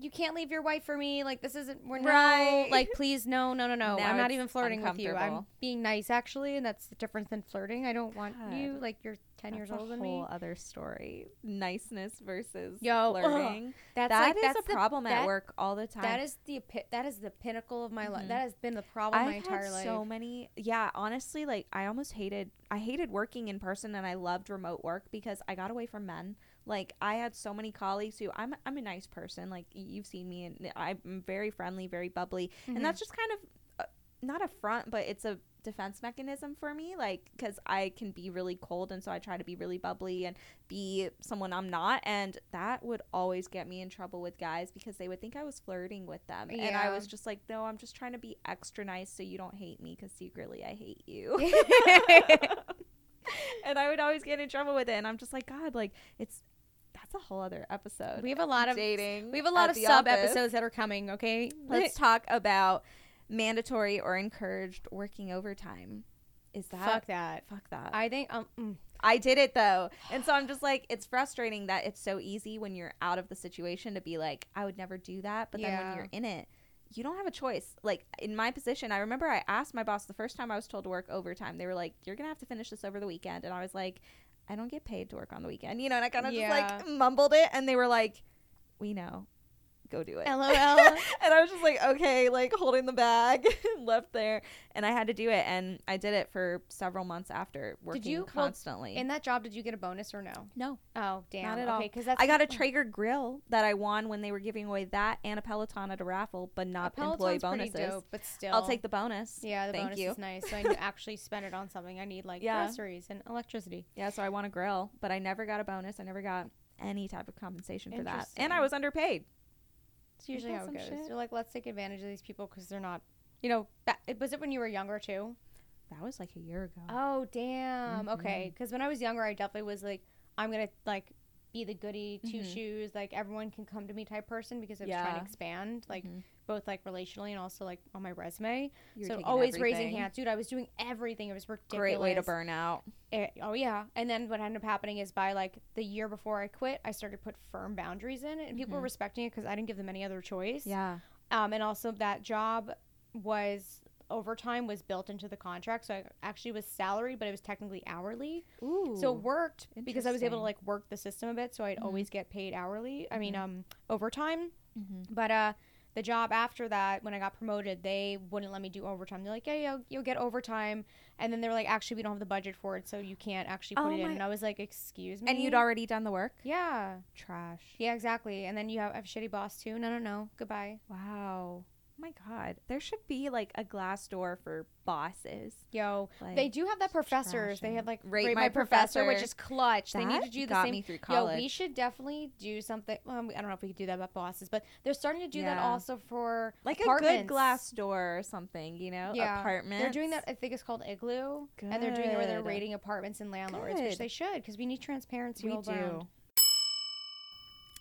Speaker 2: You can't leave your wife for me. Like this isn't we're
Speaker 1: Right.
Speaker 2: no like please no no no no.
Speaker 1: Now
Speaker 2: I'm not even flirting with you. I'm being nice actually, and that's the difference than flirting. I don't want you like you're ten years
Speaker 1: That's
Speaker 2: older
Speaker 1: a
Speaker 2: than
Speaker 1: whole
Speaker 2: me.
Speaker 1: other story. Niceness versus
Speaker 2: Yo, ugh.
Speaker 1: flirting.
Speaker 2: That's
Speaker 1: That
Speaker 2: like
Speaker 1: is
Speaker 2: that's
Speaker 1: a
Speaker 2: the-
Speaker 1: problem at work all the time.
Speaker 2: That is the that is the pinnacle of my life.
Speaker 1: Mhm.
Speaker 2: That has been the problem
Speaker 1: I've
Speaker 2: my entire
Speaker 1: had
Speaker 2: life.
Speaker 1: so many. Yeah, honestly, like I almost hated. I hated working in person, and I loved remote work because I got away from men. Like I had so many colleagues who I'm. I'm a nice person. Like you've seen me, and I'm very friendly, very bubbly,
Speaker 2: Mhm.
Speaker 1: and that's just kind of uh, not a front, but it's a defense mechanism for me like because i can be really cold and so i try to be really bubbly and be someone i'm not and that would always get me in trouble with guys because they would think i was flirting with them and i was just like no i'm just trying to be extra nice so you don't hate me because secretly i hate you and i would always get in trouble with it and i'm just like god like it's that's a whole other episode
Speaker 2: we have a lot of
Speaker 1: dating
Speaker 2: we have a lot of sub
Speaker 1: office.
Speaker 2: episodes that are coming. Okay,
Speaker 1: let's talk about mandatory or encouraged working overtime is that
Speaker 2: fuck that.
Speaker 1: fuck that I,
Speaker 2: think um mm,
Speaker 1: I did it though and so i'm just like it's frustrating that it's so easy when you're out of the situation to be like i would never do that but then
Speaker 2: Yeah.
Speaker 1: when you're in it you don't have a choice like in my position i remember i asked my boss the first time i was told to work overtime they were like you're gonna have to finish this over the weekend and i was like i don't get paid to work on the weekend you know and i kind of
Speaker 2: Yeah.
Speaker 1: just like mumbled it and they were like we know go do it
Speaker 2: lol.
Speaker 1: and I was just like, okay, like holding the bag left there. And I had to do it. And I did it for several months after working
Speaker 2: you- well,
Speaker 1: constantly.
Speaker 2: In that job, did you get a bonus or no?
Speaker 1: no,
Speaker 2: Oh damn.
Speaker 1: Not at
Speaker 2: okay,
Speaker 1: all.
Speaker 2: because that's
Speaker 1: I got a Traeger grill that I won when they were giving away that and a Peloton at a raffle, but not employee bonuses.
Speaker 2: dope, but still,
Speaker 1: I'll take the bonus.
Speaker 2: Yeah, the
Speaker 1: Thank
Speaker 2: bonus
Speaker 1: you.
Speaker 2: is nice. So I actually spend it on something I need, like
Speaker 1: Yeah.
Speaker 2: groceries and electricity.
Speaker 1: Yeah, so I want a grill, but I never got a bonus. I never got any type of compensation for that. And I was underpaid.
Speaker 2: Usually how it goes.
Speaker 1: shit?
Speaker 2: They're like, let's take advantage of these people because they're not, you know. Ba- was it when you were younger too?
Speaker 1: That was like a year ago.
Speaker 2: Oh damn.
Speaker 1: Mhm.
Speaker 2: Okay, because when I was younger, I definitely was like, I'm gonna like be the goody two
Speaker 1: Mhm.
Speaker 2: shoes, like everyone can come to me type person because I was trying to expand, like
Speaker 1: Mhm.
Speaker 2: Both like relationally and also like on my resume. So always raising hands, dude. I was doing everything. It was ridiculous.
Speaker 1: Great way to burn out.
Speaker 2: It- oh yeah, and then what ended up happening is by like the year before I quit, I started to put firm boundaries in, and people were
Speaker 1: Mhm.
Speaker 2: respecting it because I didn't give them any other choice.
Speaker 1: Yeah.
Speaker 2: Um, and also that job was overtime was built into the contract, so I actually was salaried, but it was technically hourly.
Speaker 1: Ooh.
Speaker 2: So it worked because I was able to like work the system a bit, so I'd
Speaker 1: Mhm.
Speaker 2: always get paid hourly. I mean,
Speaker 1: Mhm.
Speaker 2: um, overtime.
Speaker 1: Mhm.
Speaker 2: But uh, the job after that, when I got promoted, they wouldn't let me do overtime. They're like, yeah, you'll, you'll get overtime, and then they were like, actually, we don't have the budget for it, so you can't actually put
Speaker 1: Oh
Speaker 2: it in. And I was like, excuse me.
Speaker 1: And you'd already done the work?
Speaker 2: yeah,
Speaker 1: Trash.
Speaker 2: yeah, exactly. And then you have, have a shitty boss too. No, no, no. Goodbye.
Speaker 1: Wow. My God. There should be like a Glassdoor for bosses.
Speaker 2: Yo,
Speaker 1: Like,
Speaker 2: they do have that professors. They have like
Speaker 1: Rate
Speaker 2: rate,
Speaker 1: My
Speaker 2: my, professor, which is clutch. they need to do the same.
Speaker 1: me through
Speaker 2: Yo, we should definitely do something. Well, I don't know if we could do that about bosses, but they're starting to do that also for
Speaker 1: like a good glass door or something, you know?
Speaker 2: Yeah.
Speaker 1: Apartments.
Speaker 2: They're doing that. I think it's called Igloo, and they're doing it where they're rating apartments and landlords, which they should because we need transparency
Speaker 1: We do.
Speaker 2: around.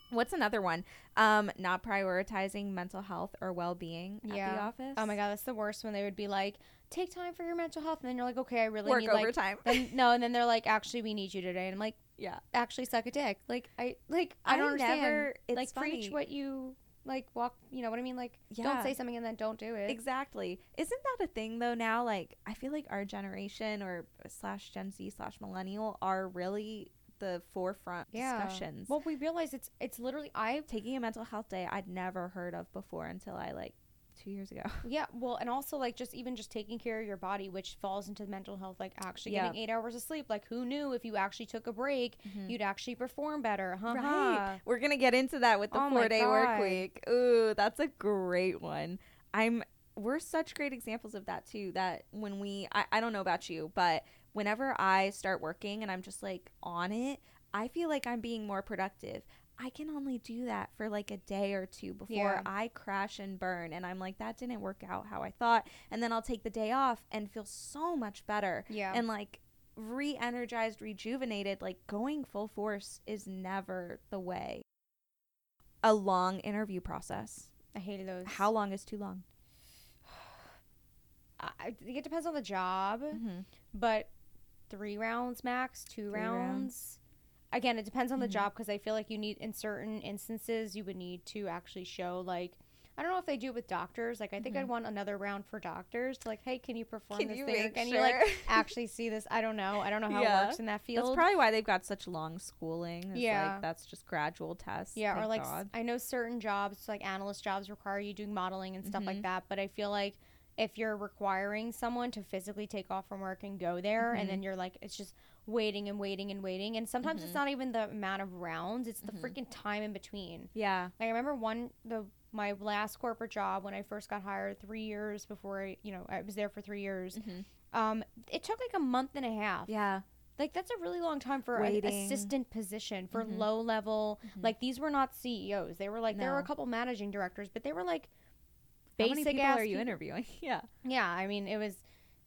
Speaker 1: What's another one? Um, not prioritizing mental health or well being at the office.
Speaker 2: Oh my god, that's the worst when they would be like, "Take time for your mental health," and then you're like, "Okay, I really
Speaker 1: Work
Speaker 2: need like."
Speaker 1: overtime.
Speaker 2: Then, no, and then they're like, "Actually, we need you today," and I'm like,
Speaker 1: yeah.
Speaker 2: "Actually, suck a dick." Like I like I,
Speaker 1: I
Speaker 2: don't understand.
Speaker 1: never- it's
Speaker 2: like preach what you like. Walk. You know what I mean? Like
Speaker 1: Yeah.
Speaker 2: don't say something and then don't do it.
Speaker 1: Exactly. Isn't that a thing though now? Like I feel like our generation or slash Gen Z slash millennial are really the forefront
Speaker 2: yeah.
Speaker 1: discussions.
Speaker 2: Well, we realize it's it's literally I
Speaker 1: taking a mental health day I'd never heard of before until I like two years ago.
Speaker 2: Yeah, well, and also like just even just taking care of your body, which falls into mental health, like actually
Speaker 1: Yeah.
Speaker 2: getting eight hours of sleep. Like, who knew if you actually took a break,
Speaker 1: Mhm.
Speaker 2: you'd actually perform better? Huh?
Speaker 1: Right. We're gonna get into that with the
Speaker 2: Oh
Speaker 1: four day work week. Ooh, that's a great one. I'm we're such great examples of that too. That when we I, I don't know about you, but whenever I start working and I'm just like on it, I feel like I'm being more productive. I can only do that for like a day or two before
Speaker 2: Yeah.
Speaker 1: I crash and burn and I'm like that didn't work out how I thought and then I'll take the day off and feel so much better
Speaker 2: Yeah.
Speaker 1: and like re-energized, rejuvenated, like going full force is never the way. A long interview process.
Speaker 2: I hated those.
Speaker 1: How long is too long?
Speaker 2: I it depends on the job,
Speaker 1: Mm-hmm.
Speaker 2: but three rounds max, two rounds.
Speaker 1: rounds.
Speaker 2: Again, it depends on the
Speaker 1: Mhm.
Speaker 2: job because I feel like you need in certain instances you would need to actually show like I don't know if they do it with doctors. Like I think I'd
Speaker 1: Mhm.
Speaker 2: want another round for doctors. Like, hey, can you perform
Speaker 1: Can
Speaker 2: this
Speaker 1: you
Speaker 2: thing? Can
Speaker 1: sure?
Speaker 2: you like actually see this? I don't know. I don't know how
Speaker 1: Yeah.
Speaker 2: it works in that field.
Speaker 1: That's probably why they've got such long schooling.
Speaker 2: Yeah.
Speaker 1: like, that's just gradual tests.
Speaker 2: Yeah, or like
Speaker 1: God.
Speaker 2: I know certain jobs, like analyst jobs, require you doing modeling and stuff like
Speaker 1: Mhm.
Speaker 2: that. But I feel like if you're requiring someone to physically take off from work and go there, and
Speaker 1: Mm-hmm.
Speaker 2: then you're like, it's just waiting and waiting and waiting, and sometimes it's
Speaker 1: Mhm.
Speaker 2: not even the amount of rounds; it's the
Speaker 1: Mhm.
Speaker 2: freaking time in between.
Speaker 1: yeah.
Speaker 2: Like I remember one the my last corporate job when I first got hired, three years before I, you know, I was there for three years.
Speaker 1: Mhm.
Speaker 2: Um, it took like a month and a half.
Speaker 1: Yeah.
Speaker 2: Like that's a really long time for an assistant position for
Speaker 1: Mhm.
Speaker 2: low level. Like these were not CEOs. They were like there were a couple managing directors, but they were like
Speaker 1: How
Speaker 2: basic
Speaker 1: many people are you
Speaker 2: peop-
Speaker 1: interviewing? yeah.
Speaker 2: Yeah, I mean it was.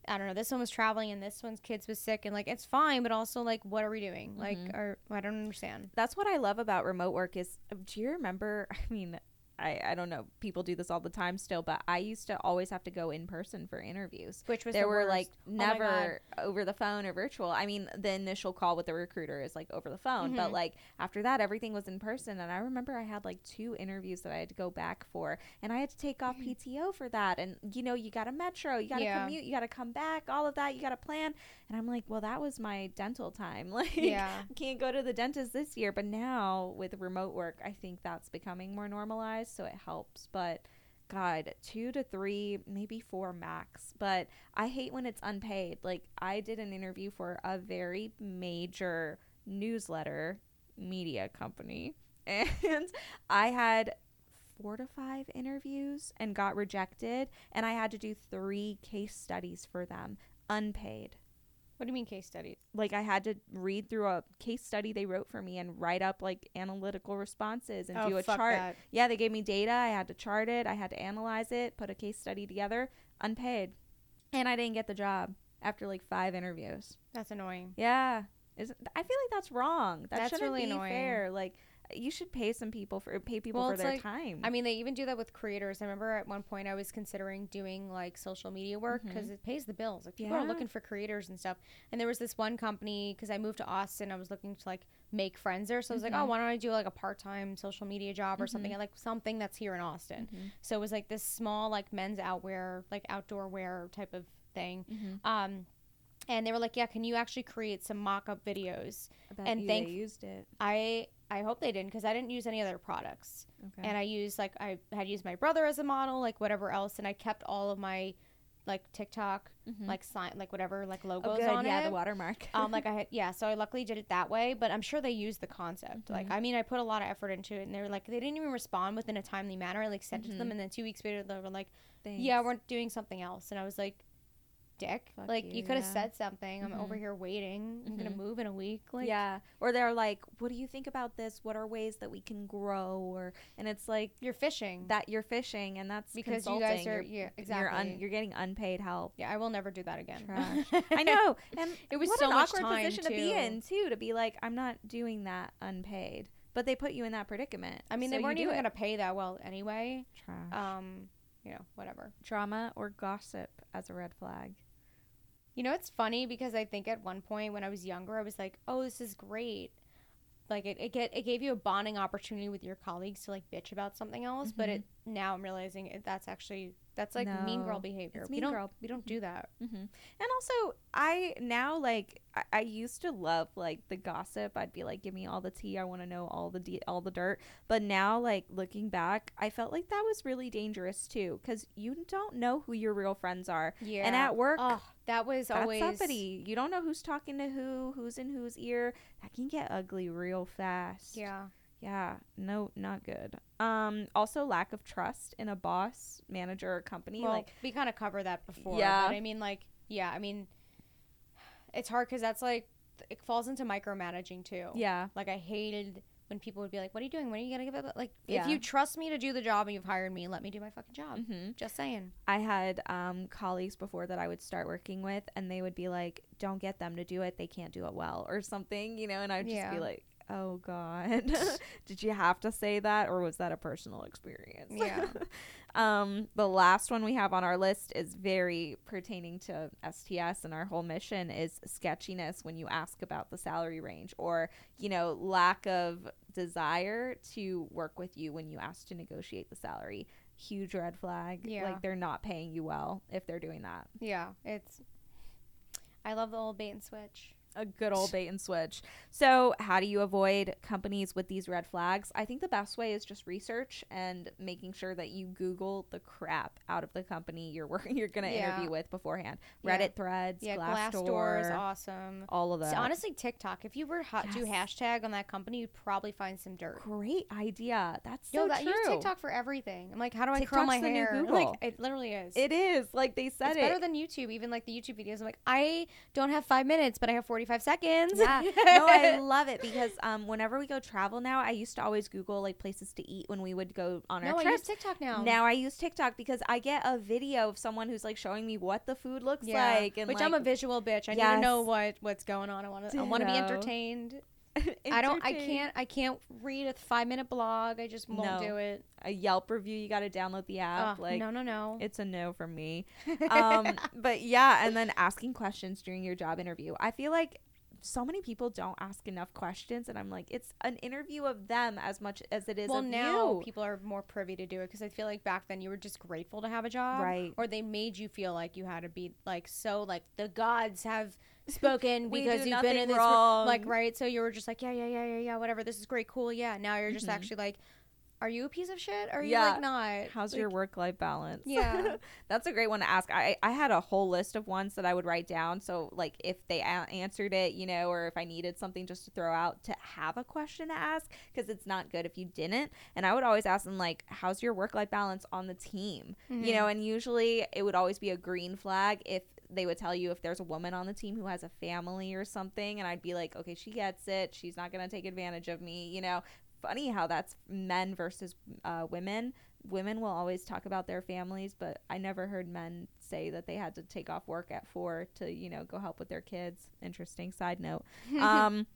Speaker 2: I don't know. This one was traveling, and this one's kids was sick, and like it's fine, but also like, what are we doing? Like,
Speaker 1: Mhm.
Speaker 2: or I don't understand.
Speaker 1: That's what I love about remote work is do you remember I mean I, I don't know people do this all the time still but I used to always have to go in person for interviews.
Speaker 2: Which was
Speaker 1: there
Speaker 2: the
Speaker 1: were
Speaker 2: worst.
Speaker 1: like
Speaker 2: Oh
Speaker 1: never over the phone or virtual. I mean the initial call with the recruiter is like over the phone but
Speaker 2: Mhm.
Speaker 1: like after that everything was in person and I remember I had like two interviews that I had to go back for and I had to take off PTO for that and you know you got a metro, you got to
Speaker 2: Yeah.
Speaker 1: commute, you got to come back, all of that you got to plan and I'm like well that was my dental time. Like
Speaker 2: Yeah.
Speaker 1: can't go to the dentist this year. But now with remote work i think that's becoming more normalized so it helps. But god two to three maybe four max. But i hate when it's unpaid. Like i did an interview for a very major newsletter media company and i had four to five interviews and got rejected and i had to do three case studies for them unpaid
Speaker 2: What do you mean case studies?
Speaker 1: like I had to read through a case study they wrote for me and write up like analytical responses and
Speaker 2: oh,
Speaker 1: do a chart.
Speaker 2: that.
Speaker 1: Yeah, they gave me data. I had to chart it. I had to analyze it, put a case study together, unpaid. And I didn't get the job after like 5 interviews.
Speaker 2: That's annoying.
Speaker 1: Yeah. Is I feel like that's wrong. That
Speaker 2: That's
Speaker 1: shouldn't
Speaker 2: really
Speaker 1: be
Speaker 2: annoying.
Speaker 1: fair. Like you should pay some people for pay people
Speaker 2: Well,
Speaker 1: for their
Speaker 2: like-
Speaker 1: time.
Speaker 2: I mean, they even do that with creators. I remember at one point I was considering doing like social media work because it pays the bills. Like people are looking for creators and stuff. And there was this one company because I moved to Austin. I was looking to like make friends there. So I was like, oh,
Speaker 1: Mhm.
Speaker 2: why don't I do like a part time social media job or something?
Speaker 1: Mhm.
Speaker 2: Like something that's here in Austin.
Speaker 1: Mhm.
Speaker 2: So it was like this small like men's outwear, like outdoor wear type of thing.
Speaker 1: Mhm.
Speaker 2: Um, and they were like, yeah, can you actually create some mock up videos?
Speaker 1: I
Speaker 2: and
Speaker 1: you
Speaker 2: thank-
Speaker 1: they used it.
Speaker 2: I I hope they didn't because I didn't use any other products
Speaker 1: Okay.
Speaker 2: and I used like I had used my brother as a model, like whatever else, and I kept all of my like TikTok,
Speaker 1: Mhm.
Speaker 2: like sign, like whatever, like
Speaker 1: oh,
Speaker 2: logos
Speaker 1: good.
Speaker 2: on
Speaker 1: yeah,
Speaker 2: it.
Speaker 1: the watermark.
Speaker 2: um, like I had, yeah. So I luckily did it that way, but I'm sure they used the concept. Like
Speaker 1: Mhm.
Speaker 2: I mean, I put a lot of effort into it, and they were like, they didn't even respond within a timely manner. I like sent it to them,
Speaker 1: Mhm.
Speaker 2: and then two weeks later, they were like,
Speaker 1: Thanks.
Speaker 2: yeah, we're doing something else, and I was like. Dick,
Speaker 1: Fuck
Speaker 2: like
Speaker 1: you,
Speaker 2: you, could have
Speaker 1: yeah.
Speaker 2: said something. I'm over
Speaker 1: Mhm.
Speaker 2: here waiting. I'm gonna
Speaker 1: Mhm.
Speaker 2: move in a week. Like,
Speaker 1: yeah or they're like what do you think about this what are ways that we can grow or and it's like
Speaker 2: you're fishing
Speaker 1: that you're fishing and that's
Speaker 2: because you guys are,
Speaker 1: you're,
Speaker 2: yeah,
Speaker 1: you're,
Speaker 2: exactly.
Speaker 1: un, you're getting unpaid help
Speaker 2: yeah, I will never do that again.
Speaker 1: Trash. i know and
Speaker 2: It was
Speaker 1: what
Speaker 2: so
Speaker 1: an
Speaker 2: much
Speaker 1: awkward
Speaker 2: time,
Speaker 1: position to be in too to be like i'm not doing that unpaid but they put you in that predicament
Speaker 2: I mean,
Speaker 1: so
Speaker 2: they weren't even
Speaker 1: it.
Speaker 2: gonna pay that well anyway.
Speaker 1: Trash.
Speaker 2: Um, you know, whatever.
Speaker 1: drama or gossip as a red flag
Speaker 2: You know, it's funny because I think at one point when I was younger, I was like, "Oh, this is great." Like it, it get it gave you a bonding opportunity with your colleagues to like bitch about something else. But
Speaker 1: Mhm.
Speaker 2: it now I'm realizing it, that's actually that's like mean girl behavior.
Speaker 1: it's
Speaker 2: we don't
Speaker 1: girl.
Speaker 2: we don't do that.
Speaker 1: hmm And also, I now like I, I used to love like the gossip. I'd be like, "Give me all the tea. I want to know all the de- all the dirt." But now, like looking back, I felt like that was really dangerous too, because you don't know who your real friends are.
Speaker 2: Yeah.
Speaker 1: And at work,
Speaker 2: oh, that was
Speaker 1: that's
Speaker 2: always
Speaker 1: uppity. You don't know who's talking to who, who's in whose ear. That can get ugly real fast.
Speaker 2: yeah.
Speaker 1: Yeah, no, not good. Um, also lack of trust in a boss, manager, or company.
Speaker 2: Well,
Speaker 1: like,
Speaker 2: we kind of covered that before.
Speaker 1: Yeah.
Speaker 2: But I mean, like, yeah. I mean, it's hard because that's like it falls into micromanaging too.
Speaker 1: yeah,
Speaker 2: Like I hated when people would be like, "What are you doing? When are you gonna give it?" Like,
Speaker 1: Yeah.
Speaker 2: if you trust me to do the job and you've hired me, let me do my fucking job.
Speaker 1: Mhm.
Speaker 2: Just saying.
Speaker 1: I had um, colleagues before that I would start working with, and they would be like, "Don't get them to do it; they can't do it well," or something, you know. And I'd just
Speaker 2: Yeah.
Speaker 1: be like, "Oh God, did you have to say that, or was that a personal experience?"
Speaker 2: Yeah.
Speaker 1: um, the last one we have on our list is very pertaining to STS, and our whole mission is sketchiness when you ask about the salary range, or you know, lack of desire to work with you when you ask to negotiate the salary. Huge red flag.
Speaker 2: Yeah.
Speaker 1: Like they're not paying you well if they're doing that.
Speaker 2: Yeah, it's. I love the old bait and switch.
Speaker 1: A good old bait and switch. So, how do you avoid companies with these red flags? I think the best way is just research and making sure that you Google the crap out of the company you're working, you're going to
Speaker 2: Yeah.
Speaker 1: interview with beforehand.
Speaker 2: Yeah.
Speaker 1: Reddit threads,
Speaker 2: Yeah,
Speaker 1: Glassdoor,
Speaker 2: Glassdoor is awesome.
Speaker 1: all of that.
Speaker 2: So honestly, TikTok. If you were ha- do hashtag on that company, you'd probably find some dirt.
Speaker 1: Great idea. That's
Speaker 2: Yo,
Speaker 1: so
Speaker 2: that
Speaker 1: true.
Speaker 2: use TikTok for everything. I'm like, how do I curl my
Speaker 1: the new
Speaker 2: hair?
Speaker 1: Google.
Speaker 2: Like, it literally is.
Speaker 1: It is like they said
Speaker 2: it's
Speaker 1: it.
Speaker 2: better than YouTube. Even like the YouTube videos, I'm like, I don't have five minutes, but I have 45 seconds.
Speaker 1: Yeah. no, I love it because um, whenever we go travel now, I used to always Google like places to eat when we would go on our
Speaker 2: no,
Speaker 1: our
Speaker 2: I
Speaker 1: trips.
Speaker 2: use TikTok now.
Speaker 1: Now I use TikTok because I get a video of someone who's like showing me what the food looks
Speaker 2: yeah,
Speaker 1: like, and
Speaker 2: which
Speaker 1: like,
Speaker 2: I'm a visual bitch. I need to know what what's going on. I want to. I want to be entertained. I don't. I can't. I can't read a five minute blog. I just won't
Speaker 1: No.
Speaker 2: do it.
Speaker 1: A Yelp review, you got to download the app.
Speaker 2: Ugh,
Speaker 1: like
Speaker 2: no, no, no.
Speaker 1: it's a no from me. um, but yeah, and then asking questions during your job interview. I feel like so many people don't ask enough questions, and I'm like, it's an interview of them as much as it is
Speaker 2: well, now
Speaker 1: you.
Speaker 2: people are more privy to do it because I feel like back then you were just grateful to have a job,
Speaker 1: Right.
Speaker 2: Or they made you feel like you had to be like so like the gods have spoken because you've been in this
Speaker 1: wrong.
Speaker 2: like right. So you were just like yeah, yeah, yeah, yeah, yeah, whatever. This is great, cool, yeah. Now you're just
Speaker 1: Mhm.
Speaker 2: actually like, are you a piece of shit? Or are you
Speaker 1: Yeah.
Speaker 2: like not?
Speaker 1: How's
Speaker 2: Like,
Speaker 1: your work life balance?
Speaker 2: Yeah.
Speaker 1: That's a great one to ask. I, I had a whole list of ones that I would write down. So, like, if they a- answered it, you know, or if I needed something just to throw out to have a question to ask, because it's not good if you didn't. And I would always ask them, like, how's your work life balance on the team? You know, and usually it would always be a green flag if they would tell you if there's a woman on the team who has a family or something. And I'd be like, okay, she gets it. She's not going to take advantage of me, you know. Funny how that's men versus uh, women women will always talk about their families, but I never heard men say that they had to take off work at four to, you know, go help with their kids. Interesting side note. um,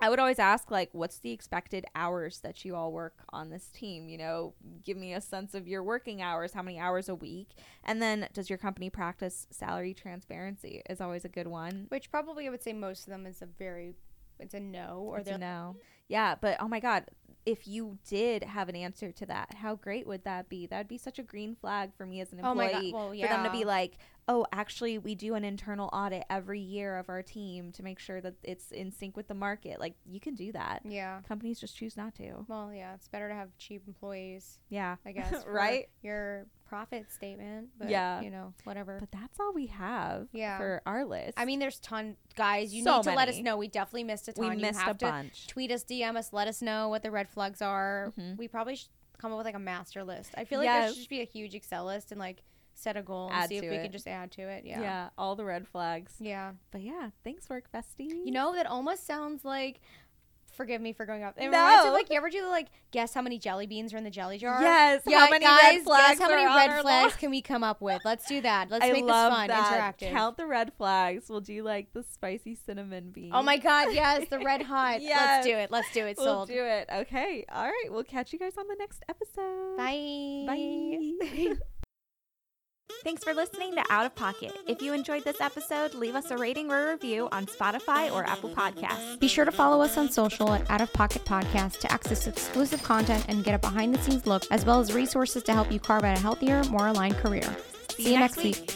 Speaker 1: I would always ask, like, what's the expected hours that you all work on this team? You know, give me a sense of your working hours, how many hours a week. And then, does your company practice salary transparency? Is always a good one.
Speaker 2: Which probably I would say most of them is a very, it's a no or
Speaker 1: It's
Speaker 2: they're
Speaker 1: no. Mm. Yeah, but oh my God, if you did have an answer to that, how great would that be? That'd be such a green flag for me as an
Speaker 2: Oh my
Speaker 1: employee.
Speaker 2: God, well,
Speaker 1: For them to be like, oh, actually, we do an internal audit every year of our team to make sure that it's in sync with the market. Like, you can do that.
Speaker 2: yeah.
Speaker 1: Companies just choose not to.
Speaker 2: Well, yeah, it's better to have cheap employees,
Speaker 1: Yeah.
Speaker 2: I guess,
Speaker 1: right?
Speaker 2: Your profit statement, but
Speaker 1: Yeah.
Speaker 2: you know, whatever.
Speaker 1: But that's all we have
Speaker 2: Yeah.
Speaker 1: for our list.
Speaker 2: I mean, there's ton, guys. You
Speaker 1: So
Speaker 2: need to let us know. We definitely missed a ton.
Speaker 1: we missed a bunch.
Speaker 2: Tweet us, DM us, let us know what the red flags are.
Speaker 1: Mhm.
Speaker 2: We probably should come up with like a master list. I feel like there should be a huge Excel list and like set a goal and
Speaker 1: Add
Speaker 2: see if we
Speaker 1: it.
Speaker 2: can just add to it.
Speaker 1: Yeah.
Speaker 2: Yeah.
Speaker 1: all the red flags.
Speaker 2: Yeah.
Speaker 1: But yeah, thanks, work bestie.
Speaker 2: You know, that almost sounds like. Forgive me for going up. It reminds me
Speaker 1: No.
Speaker 2: of like you ever do the like guess how many jelly beans are in the jelly jar?
Speaker 1: Yes.
Speaker 2: Yeah,
Speaker 1: how many
Speaker 2: guys,
Speaker 1: red flags
Speaker 2: guess how many red flags can we come up with? Let's do that. Let's
Speaker 1: I
Speaker 2: make this fun,
Speaker 1: that.
Speaker 2: interactive.
Speaker 1: Count the red flags. We'll do like the spicy cinnamon bean.
Speaker 2: Oh my god, yes, the red hot.
Speaker 1: Yes.
Speaker 2: Let's do it. Let's do it.
Speaker 1: We'll
Speaker 2: Sold.
Speaker 1: do it. Okay. All right. We'll catch you guys on the next episode.
Speaker 2: Bye.
Speaker 1: Bye. Thanks for listening to Out of Pocket. If you enjoyed this episode, leave us a rating or a review on Spotify or Apple Podcasts.
Speaker 2: Be sure to follow us on social at Out of Pocket Podcast to access exclusive content and get a behind the scenes look, as well as resources to help you carve out a healthier, more aligned career. See, you next week.